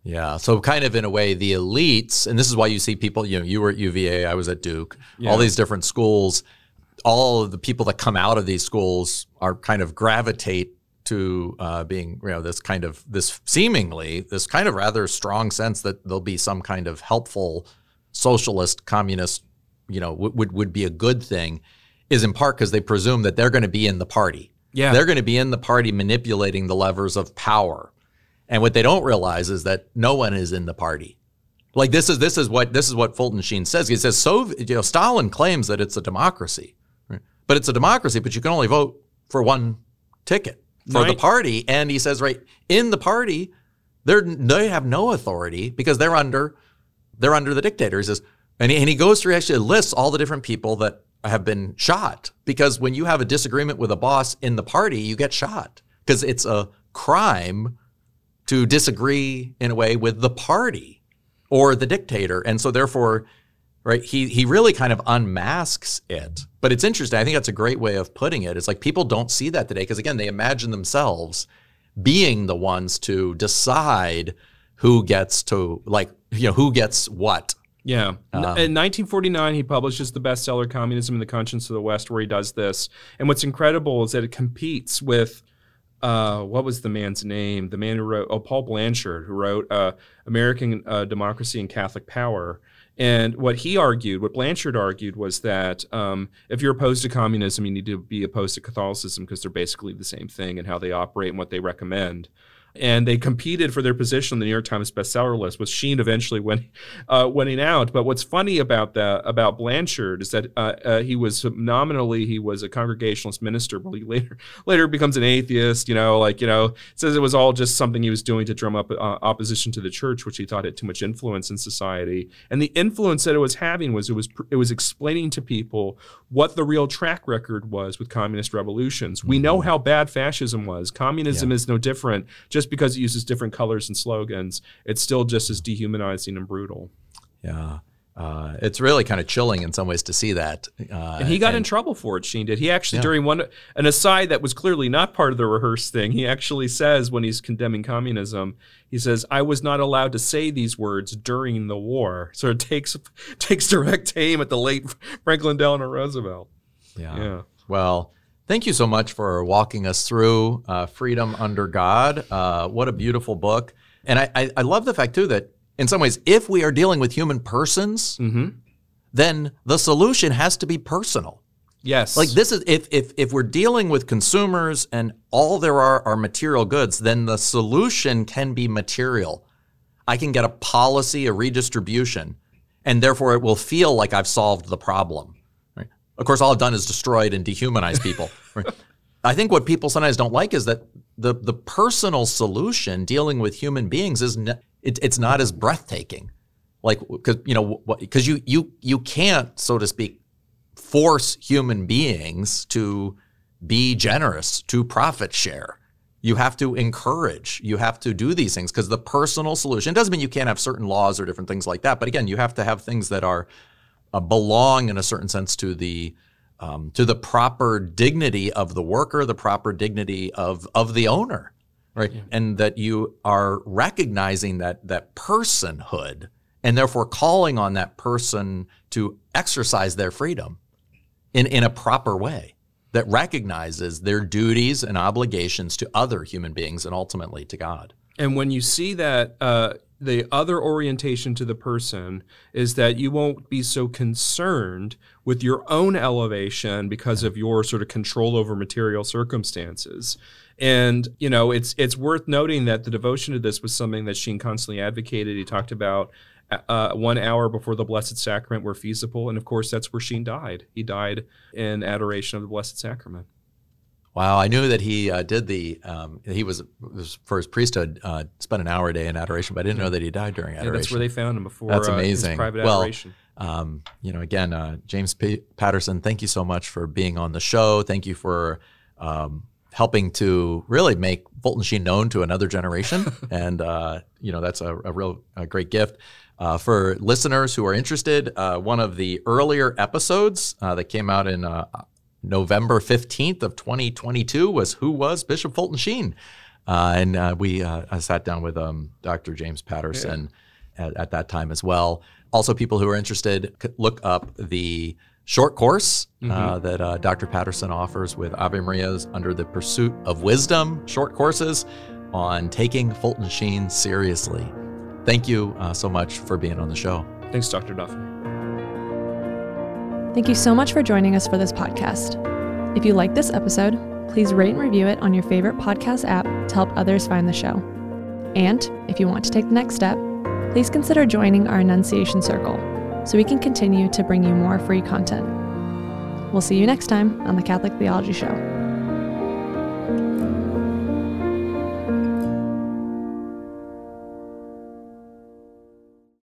Yeah. So kind of in a way, the elites, and this is why you see people, you know, you were at UVA, I was at Duke, yeah. all these different schools, all of the people that come out of these schools are kind of gravitate to uh, being, you know, this kind of, this seemingly, this kind of rather strong sense that there'll be some kind of helpful socialist, communist, you know, w- would, would be a good thing is in part because they presume that they're going to be in the party. Yeah. They're going to be in the party manipulating the levers of power and what they don't realize is that no one is in the party. Like this is this is what this is what Fulton Sheen says. He says so you know Stalin claims that it's a democracy, right? but it's a democracy, but you can only vote for one ticket for right. the party. And he says right in the party, they're they have no authority because they're under they're under the dictator. He says, and he, and he goes through actually lists all the different people that have been shot because when you have a disagreement with a boss in the party, you get shot because it's a crime to disagree in a way with the party or the dictator. And so therefore, right, he he really kind of unmasks it. But it's interesting. I think that's a great way of putting it. It's like people don't see that today because again, they imagine themselves being the ones to decide who gets to like, you know, who gets what. Yeah. Um, in 1949, he publishes the bestseller Communism in the Conscience of the West, where he does this. And what's incredible is that it competes with uh, what was the man's name? The man who wrote, oh, Paul Blanshard, who wrote uh, American uh, Democracy and Catholic Power. And what he argued, what Blanshard argued, was that um, if you're opposed to communism, you need to be opposed to Catholicism because they're basically the same thing and how they operate and what they recommend and they competed for their position on the New York Times bestseller list, with Sheen eventually win, uh, winning out. But what's funny about that about Blanshard is that uh, uh, he was nominally he was a Congregationalist minister, but he later later becomes an atheist. You know, like you know, says it was all just something he was doing to drum up uh, opposition to the church, which he thought had too much influence in society. And the influence that it was having was it was it was explaining to people what the real track record was with communist revolutions. We know mm-hmm. how bad fascism was. Communism yeah. is no different. Just because it uses different colors and slogans, it's still just as dehumanizing and brutal. Yeah. Uh, it's really kind of chilling in some ways to see that. Uh, and he got and, in trouble for it. Sheen did. He actually yeah. during one an aside that was clearly not part of the rehearsed thing. He actually says when he's condemning communism, he says, "I was not allowed to say these words during the war." So it takes takes direct aim at the late Franklin Delano Roosevelt. Yeah. yeah. Well, thank you so much for walking us through uh, Freedom Under God. Uh, what a beautiful book. And I, I, I love the fact too that in some ways, if we are dealing with human persons, mm-hmm. then the solution has to be personal. Yes. Like this is if if if we're dealing with consumers and all there are are material goods, then the solution can be material. I can get a policy, a redistribution, and therefore it will feel like I've solved the problem. Of course, all I've done is destroyed and dehumanized people. I think what people sometimes don't like is that the the personal solution dealing with human beings is ne- it, it's not as breathtaking. Like because you know because you you you can't so to speak force human beings to be generous to profit share. You have to encourage. You have to do these things because the personal solution doesn't mean you can't have certain laws or different things like that. But again, you have to have things that are uh, belong in a certain sense to the um, to the proper dignity of the worker, the proper dignity of of the owner, right? Yeah. And that you are recognizing that that personhood, and therefore calling on that person to exercise their freedom in in a proper way that recognizes their duties and obligations to other human beings and ultimately to God. And when you see that uh, the other orientation to the person is that you won't be so concerned with your own elevation because of your sort of control over material circumstances. And you know, it's it's worth noting that the devotion to this was something that Sheen constantly advocated. He talked about uh, one hour before the Blessed Sacrament were feasible, and of course, that's where Sheen died. He died in adoration of the Blessed Sacrament. Wow, I knew that he uh, did the. Um, he was, was, for his priesthood uh, spent an hour a day in adoration, but I didn't know that he died during adoration. Yeah, that's where they found him before. That's amazing. Uh, private well, adoration. Um, you know, again, uh, James P- Patterson, thank you so much for being on the show. Thank you for um, helping to really make Fulton Sheen known to another generation, and uh, you know that's a, a real a great gift. Uh, for listeners who are interested, uh, one of the earlier episodes uh, that came out in November 15th of 2022 was Who Was Bishop Fulton Sheen? Uh, and uh, we uh, sat down with um, Dr. James Patterson yeah. at, at, that time as well. Also, people who are interested, look up the short course uh, mm-hmm. that uh, Dr. Patterson offers with Ave Maria's Under the Pursuit of Wisdom short courses on taking Fulton Sheen seriously. Thank you uh, so much for being on the show. Thanks, Dr. Duffy. Thank you so much for joining us for this podcast. If you like this episode, please rate and review it on your favorite podcast app to help others find the show. And if you want to take the next step, please consider joining our Annunciation Circle so we can continue to bring you more free content. We'll see you next time on the Catholic Theology Show.